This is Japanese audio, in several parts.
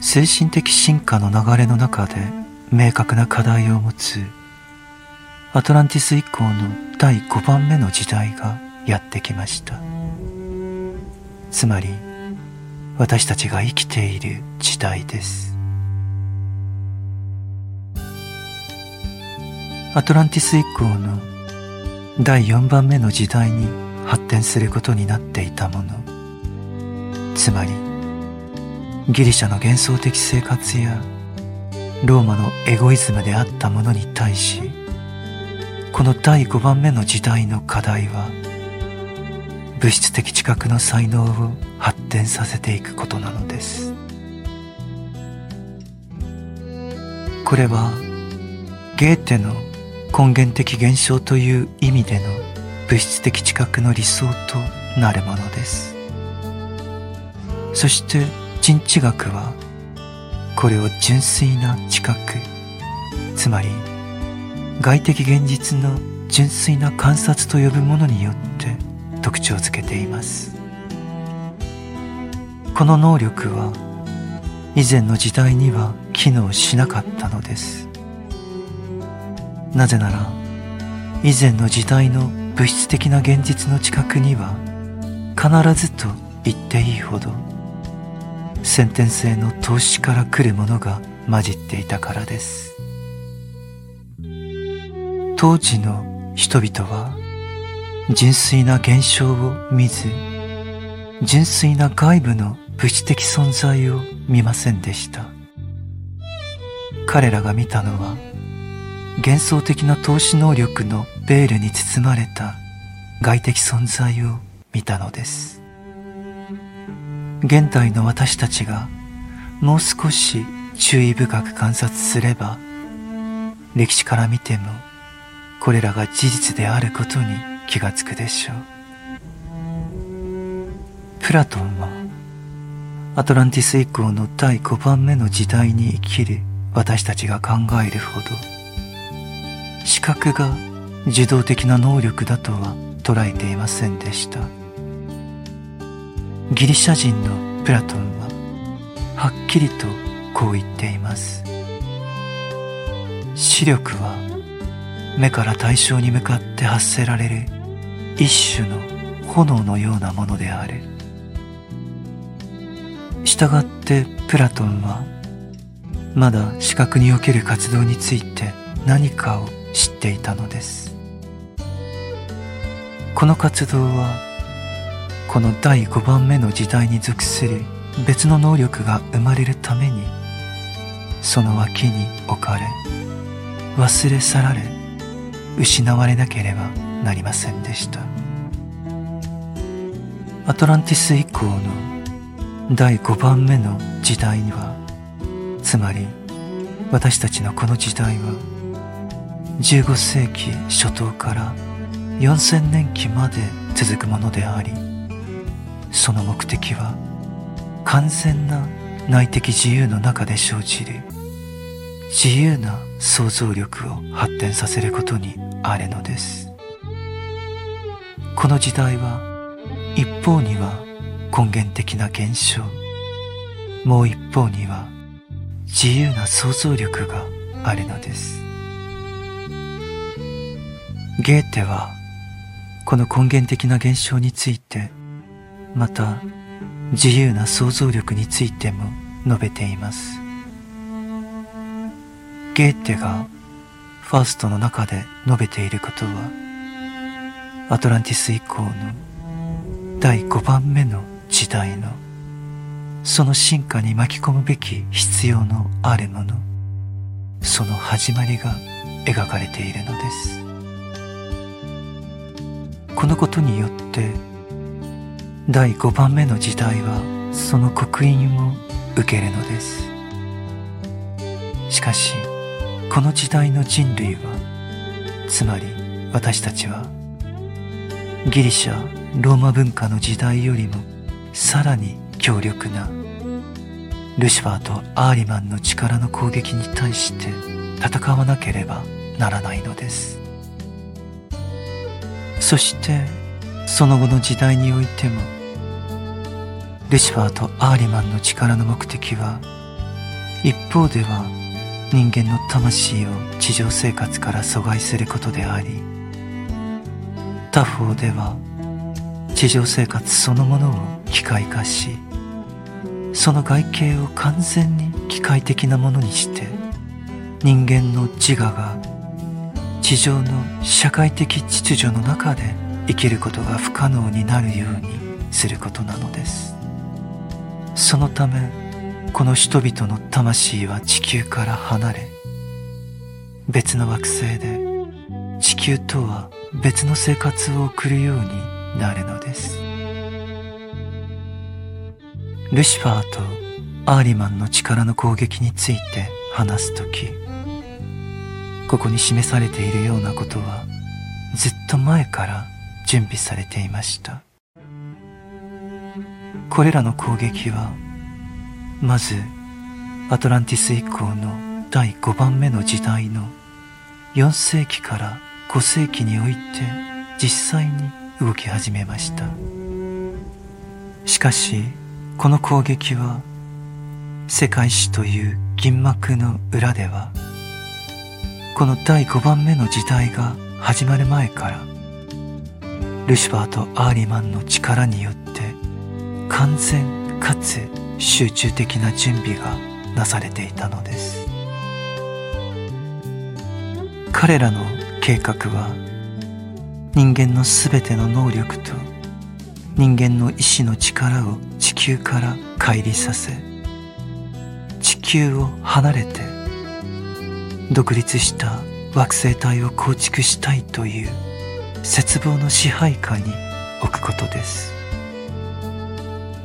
精神的進化の流れの中で明確な課題を持つアトランティス以降の第5番目の時代がやってきました。つまり私たちが生きている時代です。アトランティス以降の第4番目の時代に発展することになっていたもの。つまりギリシャの幻想的生活やローマのエゴイズムであったものに対しこの第5番目の時代の課題は物質的知覚の才能を発展させていくことなのです。これはゲーテの根源的現象という意味での物質的知覚の理想となるものです。そして人知学はこれを純粋な知覚つまり外的現実の純粋な観察と呼ぶものによって特徴づけています。この能力は以前の時代には機能しなかったのです。なぜなら以前の時代の物質的な現実の近くには必ずと言っていいほど先天性の投資から来るものが混じっていたからです。当時の人々は純粋な現象を見ず純粋な外部の物質的存在を見ませんでした。彼らが見たのは幻想的な投資能力のベールに包まれた外的存在を見たのです。現代の私たちがもう少し注意深く観察すれば歴史から見てもこれらが事実であることに気がつくでしょう。プラトンはアトランティス以降の第5番目の時代に生きる私たちが考えるほど視覚が受動的な能力だとは捉えていませんでした。ギリシャ人のプラトンははっきりとこう言っています。視力は目から対象に向かって発せられる一種の炎のようなものである。したがってプラトンはまだ視覚における活動について何かを知っていたのです。この活動はこの第5番目の時代に属する別の能力が生まれるためにその脇に置かれ忘れ去られ失われなければなりませんでした。アトランティス以降の第5番目の時代にはつまり私たちのこの時代は15世紀初頭から4000年期まで続くものでありその目的は完全な内的自由の中で生じる。自由な想像力を発展させることにあるのです。この時代は一方には根源的な現象。もう一方には自由な想像力があるのです。ゲーテはこの根源的な現象についてまた自由な想像力についても述べています。ゲーテがファーストの中で述べていることはアトランティス以降の第5番目の時代のその進化に巻き込むべき必要のあるものその始まりが描かれているのです。このことによって第5番目の時代はその刻印を受けるのです。しかしこの時代の人類はつまり私たちはギリシャローマ文化の時代よりもさらに強力なルシファーとアーリマンの力の攻撃に対して戦わなければならないのです。そしてその後の時代においてもルシファーとアーリマンの力の目的は一方では人間の魂を地上生活から阻害することであり他方では地上生活そのものを機械化しその外形を完全に機械的なものにして人間の自我が地上の社会的秩序の中で生きることが不可能になるようにすることなのです。そのためこの人々の魂は地球から離れ別の惑星で地球とは別の生活を送るようになるのです。ルシファーとアーリマンの力の攻撃について話すときここに示されているようなことはずっと前から準備されていました。これらの攻撃はまずアトランティス以降の第5番目の時代の4世紀から5世紀において実際に動き始めました。しかしこの攻撃は世界史という銀幕の裏ではこの第5番目の時代が始まる前からルシファーとアーリマンの力によって完全かつ集中的な準備がなされていたのです。彼らの計画は人間のすべての能力と人間の意志の力を地球から乖離させ地球を離れて独立した惑星帯を構築したいという絶望の支配下に置くことです。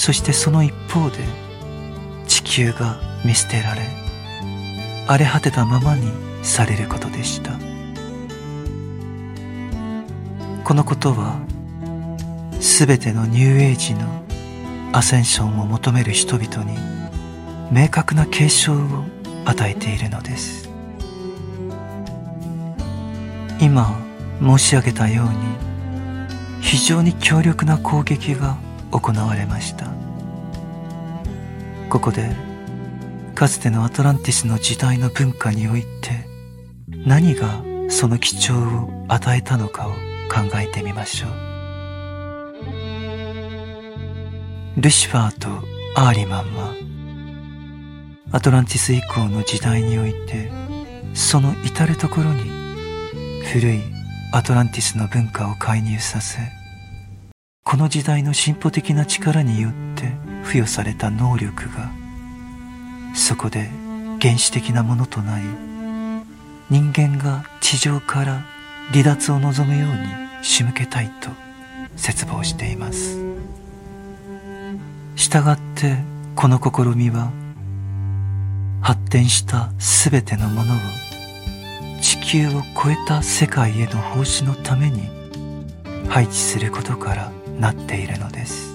そしてその一方で地球が見捨てられ荒れ果てたままにされることでした。このことは全てのニューエイジのアセンションを求める人々に明確な警鐘を与えているのです。今申し上げたように非常に強力な攻撃が行われました。ここでかつてのアトランティスの時代の文化において何がその基調を与えたのかを考えてみましょう。ルシファーとアーリマンはアトランティス以降の時代においてその至る所に古いアトランティスの文化を介入させこの時代の進歩的な力によって付与された能力がそこで原始的なものとなり人間が地上から離脱を望むように仕向けたいと絶望しています。したがってこの試みは発展した全てのものを地球を超えた世界への奉仕のために配置することからなっているのです。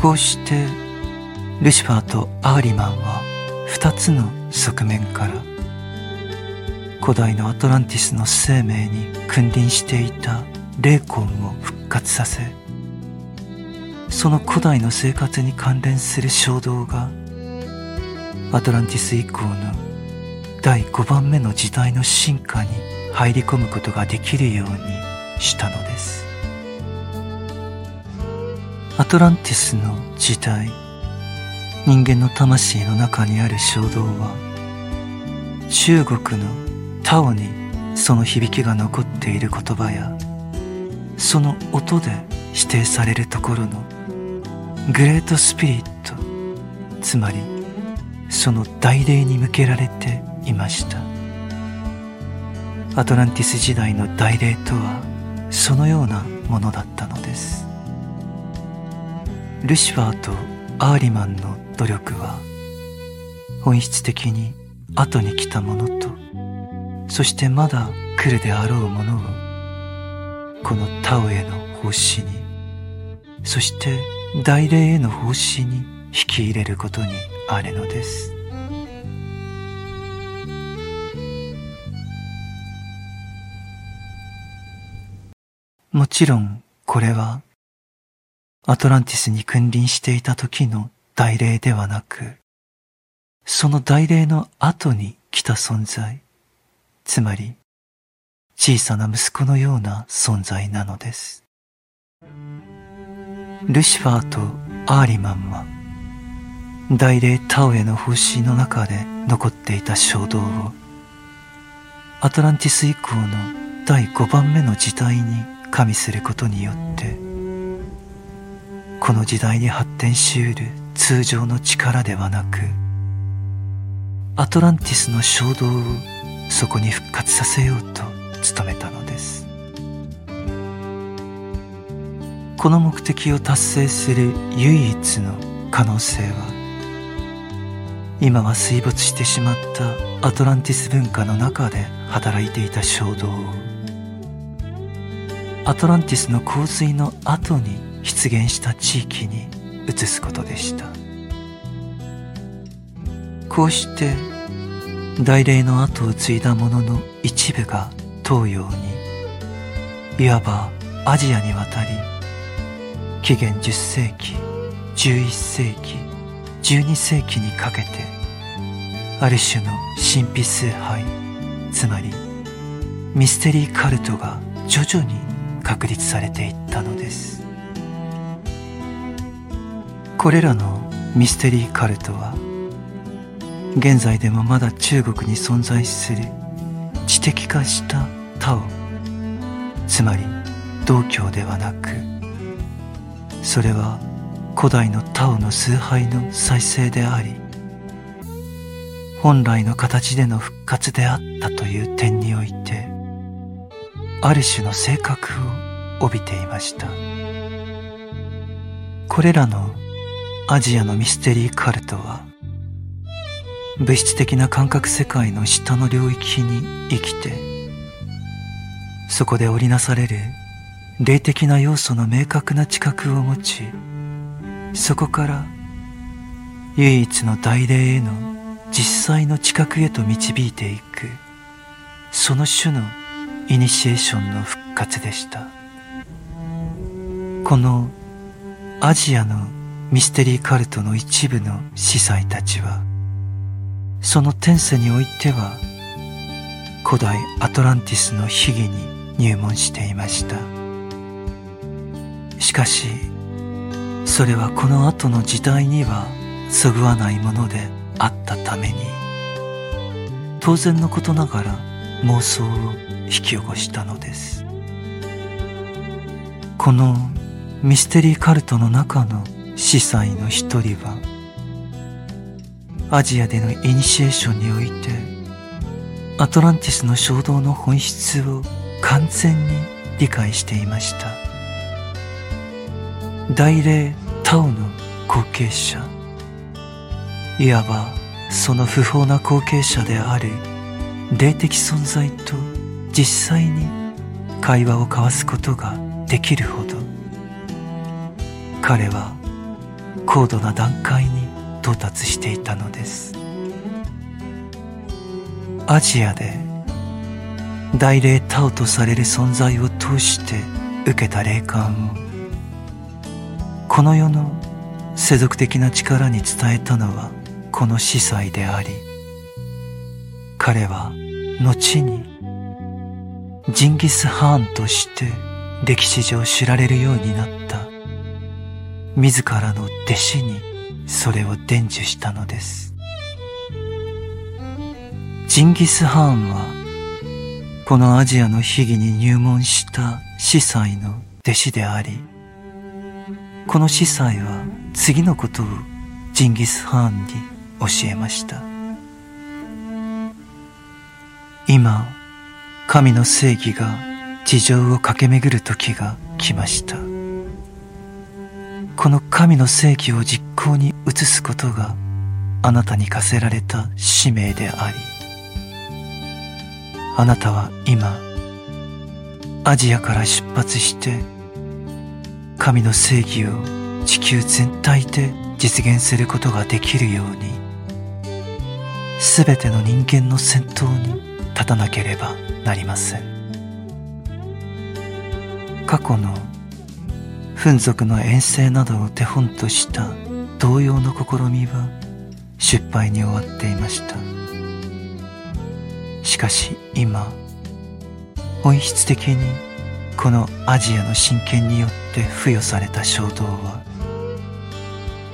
こうしてルシファーとアーリマンは二つの側面から古代のアトランティスの生命に君臨していた霊魂を復活させその古代の生活に関連する衝動がアトランティス以降の第5番目の時代の進化に入り込むことができるようにしたのです。アトランティスの時代人間の魂の中にある衝動は中国のタオにその響きが残っている言葉やその音で指定されるところのグレートスピリットつまりその大霊に向けられていました。アトランティス時代の大霊とはそのようなものだったのです。ルシファーとアーリマンの努力は本質的に後に来たものとそしてまだ来るであろうものをこのタオへの奉仕にそして大霊への奉仕に引き入れることにあるのです。もちろんこれはアトランティスに君臨していた時の大霊ではなく、その大霊の後に来た存在、つまり小さな息子のような存在なのです。ルシファーとアーリマンは大霊タオへの方針の中で残っていた衝動をアトランティス以降の第5番目の時代に加味することによってこの時代に発展しうる通常の力ではなくアトランティスの衝動をそこに復活させようと努めたのです。この目的を達成する唯一の可能性は今は水没してしまったアトランティス文化の中で働いていた衝動をアトランティスの洪水の後に出現した地域に移すことでした。こうして大霊の後を継いだ者の一部が東洋にいわばアジアに渡り紀元10世紀11世紀12世紀にかけてある種の神秘崇拝つまりミステリーカルトが徐々に確立されていったのです。これらのミステリーカルトは現在でもまだ中国に存在する知的化したタオつまり道教ではなくそれは古代のタオの崇拝の再生であり本来の形での復活であったという点においてある種の性格を帯びていました。これらのアジアのミステリーカルトは物質的な感覚世界の下の領域に生きてそこで織りなされる霊的な要素の明確な知覚を持ちそこから唯一の大霊への実際の知覚へと導いていく。その種のイニシエーションの復活でした。このアジアのミステリーカルトの一部の司祭たちはその天世においては古代アトランティスの秘儀に入門していました。しかしそれはこの後の時代にはそぐわないものであったために当然のことながら妄想を引き起こしたのです。このミステリーカルトの中の司祭の一人はアジアでのイニシエーションにおいてアトランティスの衝動の本質を完全に理解していました。大霊タオの後継者いわばその不法な後継者である霊的存在と実際に会話を交わすことができるほど彼は高度な段階に到達していたのです。アジアで大霊タオとされる存在を通して受けた霊感をこの世の世俗的な力に伝えたのはこの司祭であり彼は後にジンギス・ハーンとして歴史上知られるようになった。自らの弟子にそれを伝授したのです。ジンギス・ハーンはこのアジアの秘儀に入門した司祭の弟子でありこの司祭は次のことをジンギス・ハーンに教えました。今神の正義が地上を駆け巡る時が来ました。この神の正義を実行に移すことがあなたに課せられた使命でありあなたは今アジアから出発して神の正義を地球全体で実現することができるように全ての人間の先頭に立たなければなりません。過去の奮族の遠征などを手本とした同様の試みは失敗に終わっていました。しかし今本質的にこのアジアの神権によって付与された衝動は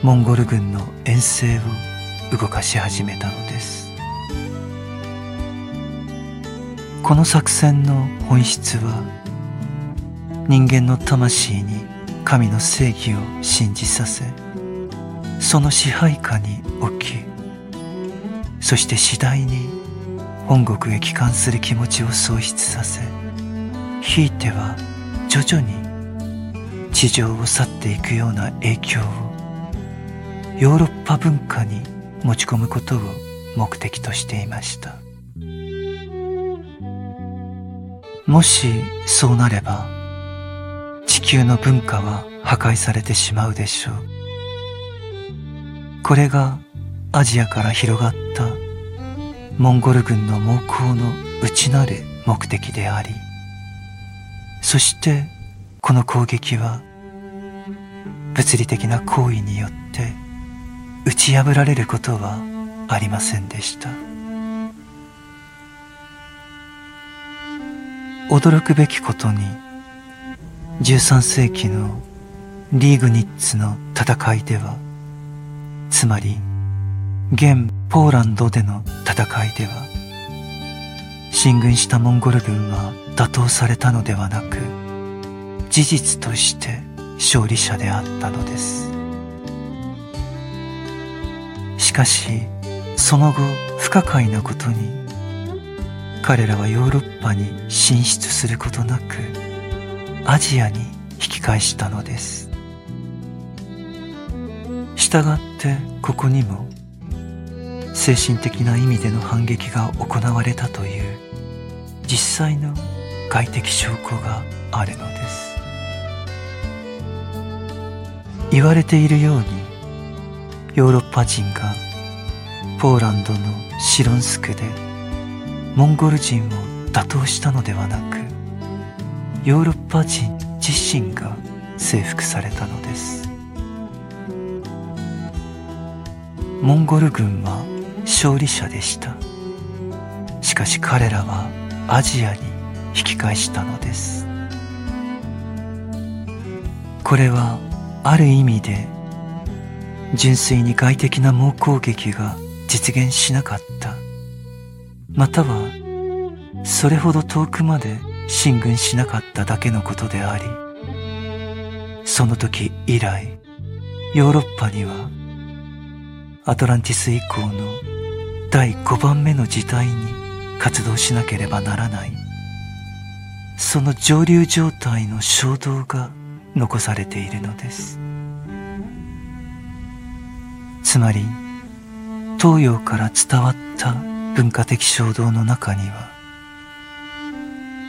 モンゴル軍の遠征を動かし始めたのです。この作戦の本質は人間の魂に神の正義を信じさせその支配下に置きそして次第に本国へ帰還する気持ちを喪失させひいては徐々に地上を去っていくような影響をヨーロッパ文化に持ち込むことを目的としていました。もしそうなれば地球の文化は破壊されてしまうでしょう。これがアジアから広がったモンゴル軍の猛攻の内なる目的でありそしてこの攻撃は物理的な行為によって打ち破られることはありませんでした。驚くべきことに13世紀のリーグニッツの戦いではつまり現ポーランドでの戦いでは進軍したモンゴル軍は打倒されたのではなく事実として勝利者であったのです。しかしその後不可解なことに彼らはヨーロッパに進出することなくアジアに引き返したのです。したがってここにも精神的な意味での反撃が行われたという実際の外的証拠があるのです。言われているようにヨーロッパ人がポーランドのシロンスクでモンゴル人を打倒したのではなくヨーロッパ人自身が征服されたのです。モンゴル軍は勝利者でした。しかし彼らはアジアに引き返したのです。これはある意味で純粋に外的な猛攻撃が実現しなかった。またはそれほど遠くまで進軍しなかっただけのことでありその時以来ヨーロッパにはアトランティス以降の第5番目の時代に活動しなければならないその上流状態の衝動が残されているのです。つまり東洋から伝わった文化的衝動の中には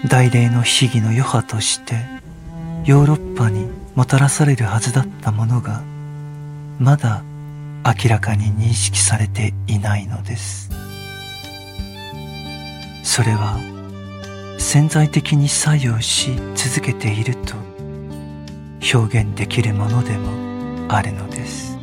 大霊の秘儀の余波としてヨーロッパにもたらされるはずだったものがまだ明らかに認識されていないのです。それは潜在的に作用し続けていると表現できるものでもあるのです。